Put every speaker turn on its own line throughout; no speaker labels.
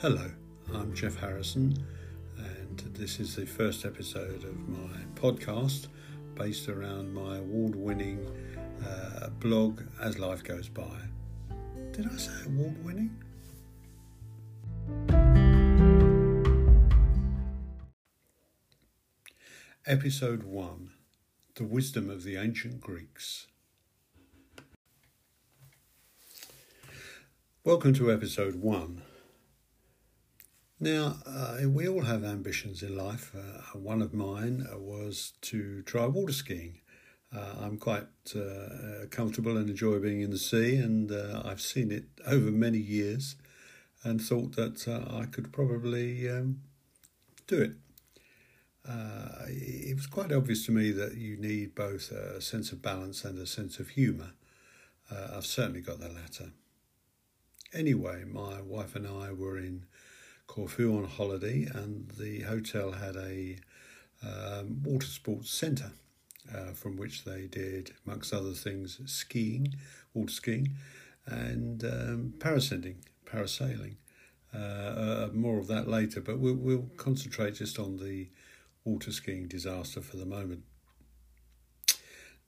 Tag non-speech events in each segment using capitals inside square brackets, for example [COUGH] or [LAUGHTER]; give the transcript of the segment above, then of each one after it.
Hello, I'm Jeff Harrison, and this is the first episode of my podcast based around my award winning uh, blog As Life Goes By. Did I say award winning? Episode 1 The Wisdom of the Ancient Greeks. Welcome to episode 1. Now, uh, we all have ambitions in life. Uh, one of mine was to try water skiing. Uh, I'm quite uh, comfortable and enjoy being in the sea, and uh, I've seen it over many years and thought that uh, I could probably um, do it. Uh, it was quite obvious to me that you need both a sense of balance and a sense of humour. Uh, I've certainly got the latter. Anyway, my wife and I were in Corfu on holiday, and the hotel had a um, water sports centre uh, from which they did, amongst other things, skiing, water skiing, and um, parasailing. parasailing. Uh, uh, more of that later, but we'll, we'll concentrate just on the water skiing disaster for the moment.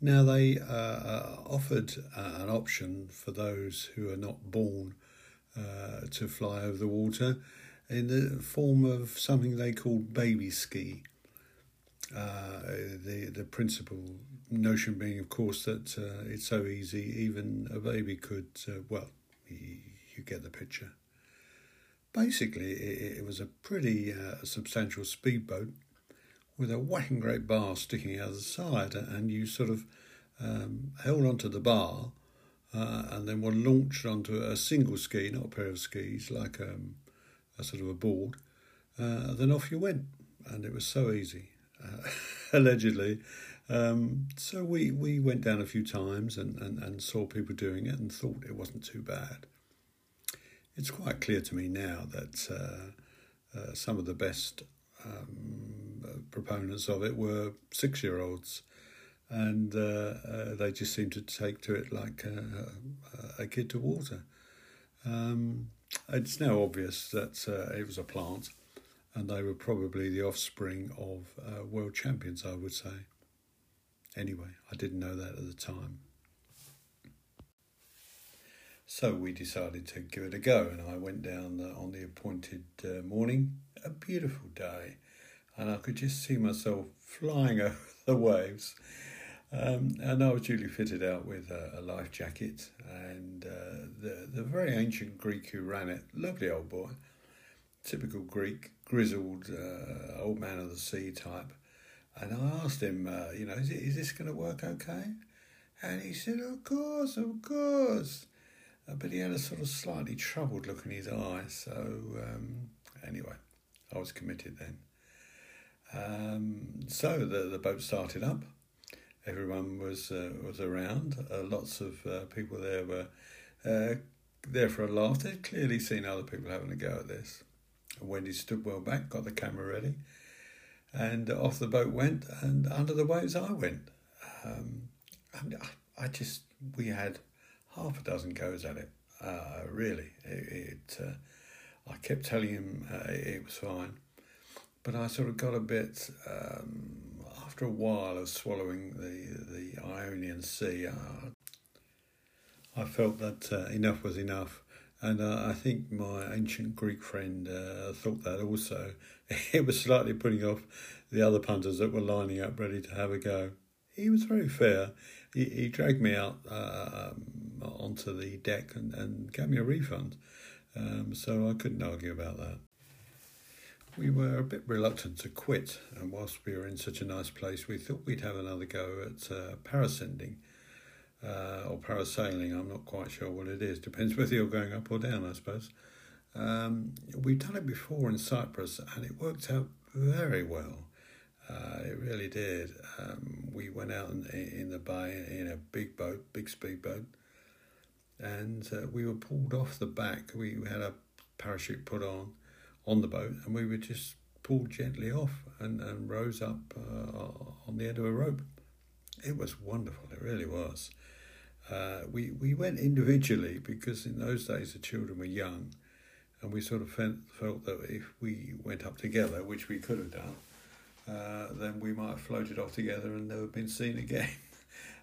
Now, they uh, uh offered uh, an option for those who are not born uh, to fly over the water in the form of something they call baby ski. Uh, the the principal notion being, of course, that uh, it's so easy, even a baby could. well, you, get the picture. Basically, it, was a pretty substantial speedboat with a whacking great bar sticking out of the side, and you sort of um, held onto the bar uh, and then were launched onto a single ski, not a pair of skis, like um, a sort of a board. Uh, then off you went, and it was so easy, uh, [LAUGHS] allegedly. Um, so we, we went down a few times and, and, and saw people doing it and thought it wasn't too bad. It's quite clear to me now that uh, uh, some of the best um, proponents of it were six year olds. And uh, uh, they just seemed to take to it like a, a kid to water. Um, it's now obvious that uh, it was a plant, and they were probably the offspring of uh, world champions, I would say. Anyway, I didn't know that at the time. So we decided to give it a go, and I went down uh, on the appointed uh, morning. A beautiful day, and I could just see myself flying [LAUGHS] over the waves. Um, and I was duly fitted out with a, a life jacket, and uh, the the very ancient Greek who ran it, lovely old boy, typical Greek, grizzled uh, old man of the sea type. And I asked him, uh, you know, is, it, is this going to work okay? And he said, of course, of course. Uh, but he had a sort of slightly troubled look in his eye. So um, anyway, I was committed then. Um, so the the boat started up. Everyone was uh, was around. Uh, lots of uh, people there were uh, there for a laugh. They'd clearly seen other people having a go at this. Wendy stood well back, got the camera ready, and off the boat went. And under the waves, I went. Um, I, I just we had half a dozen goes at it. Uh, really, it. it uh, I kept telling him it was fine, but I sort of got a bit um, after a while of swallowing the the Ionian Sea. Uh, I felt that uh, enough was enough, and uh, I think my ancient Greek friend thought that also. [LAUGHS] It was slightly putting off the other punters that were lining up ready to have a go. He was very fair. He, he dragged me out um, onto the deck and, and gave me a refund. Um, so I couldn't argue about that. We were a bit reluctant to quit, and whilst we were in such a nice place, we thought we'd have another go at uh, parascending uh, or parasailing. I'm not quite sure what it is. Depends whether you're going up or down, I suppose. Um, we've done it before in Cyprus, and it worked out very well. Uh, it really did. Um, we went out in, in the bay in a big boat, big speedboat, and uh, we were pulled off the back. We had a parachute put on on the boat, and we were just pulled gently off and, and rose up uh, on the end of a rope. It was wonderful. It really was. Uh, we we went individually because in those days the children were young, and we sort of felt, that if we went up together, which we could have done, uh, then we might have floated off together and never been seen [LAUGHS] again.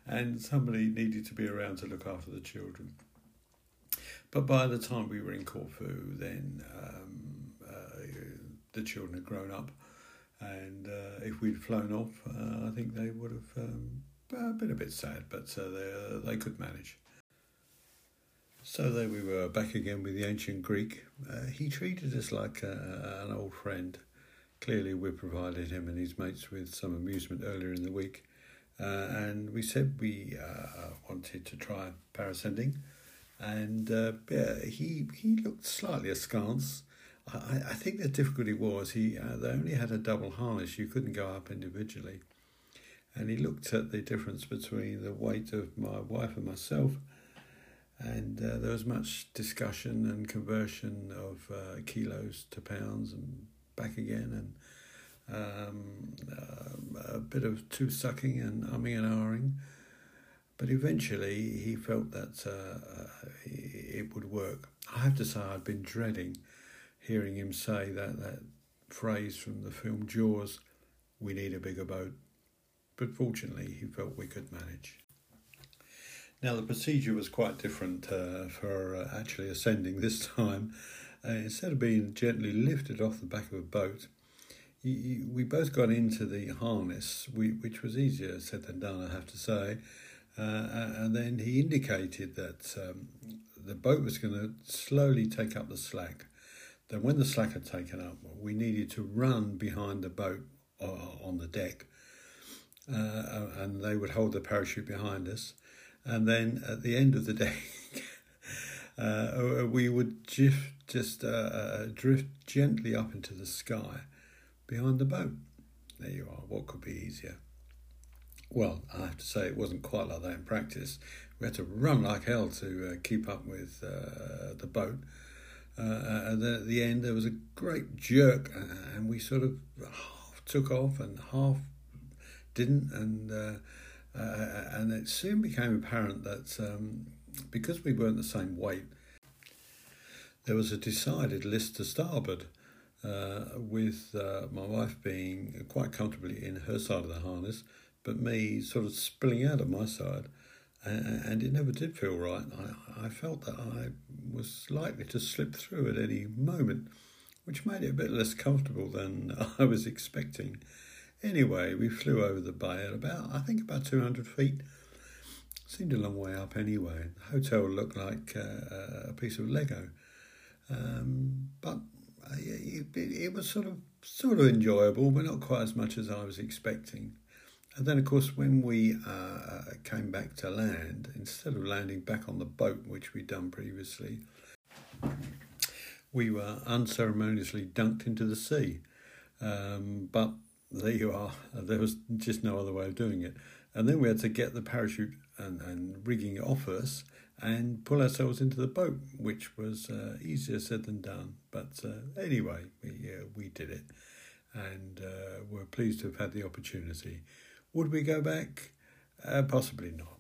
and somebody needed to be around to look after the children. But by the time we were in Corfu, then um, the children had grown up, and uh, if we'd flown off, uh, I think they would have um, been a bit sad, but uh, they, they could manage. So there we were, back again with the ancient Greek. Uh, he treated us like a, an old friend. Clearly, we provided him and his mates with some amusement earlier in the week. Uh, and we said we uh, wanted to try parascending. And uh, yeah, he, he looked slightly askance. I, I think the difficulty was he uh, they only had a double harness, you couldn't go up individually. And he looked at the difference between the weight of my wife and myself and uh, there was much discussion and conversion of uh, kilos to pounds and back again, and um, uh, a bit of tooth sucking and umming and ahhing. But eventually, he felt that uh, uh, it would work. I have to say, I'd been dreading hearing him say that that phrase from the film Jaws: "We need a bigger boat." But fortunately, he felt we could manage. Now, the procedure was quite different uh, for uh, actually ascending this [LAUGHS] time. Uh, instead of being gently lifted off the back of a boat, we both got into the harness, we, which was easier said than done, I have to say. Uh, and then he indicated that um, the boat was going to slowly take up the slack. Then, when the slack had taken up, we needed to run behind the boat uh, on the deck, uh, and they would hold the parachute behind us and then at the end of the [LAUGHS] day, uh, we would just just uh, uh, drift gently up into the sky behind the boat. There you are. What could be easier? Well, I have to say it wasn't quite like that in practice. We had to run like hell to uh, keep up with uh, the boat. Uh, at the end, there was a great jerk, and we sort of half took off and half didn't. And uh, and it soon became apparent that um, because we weren't the same weight, there was a decided list to starboard, uh, with uh, my wife being quite comfortably in her side of the harness, but me sort of spilling out of my side. And it never did feel right. I, I felt that I was likely to slip through at any moment, which made it a bit less comfortable than [LAUGHS] I was expecting. Anyway, we flew over the bay at about, I think, about 200 feet. Seemed a long way up anyway. The hotel looked like uh, a piece of Lego. Um, but uh, it, it, was sort of sort of enjoyable, but not quite as much as I was expecting. And then, of course, when we uh, came back to land, instead of landing back on the boat, which we'd done previously, we were unceremoniously dunked into the sea. Um, but there you are. [LAUGHS] There was just no other way of doing it. And then we had to get the parachute and, and rigging off us and pull ourselves into the boat, which was uh, easier said than done. But uh, anyway, we, uh, we did it and uh, we're pleased to have had the opportunity. Would we go back? Uh, possibly not.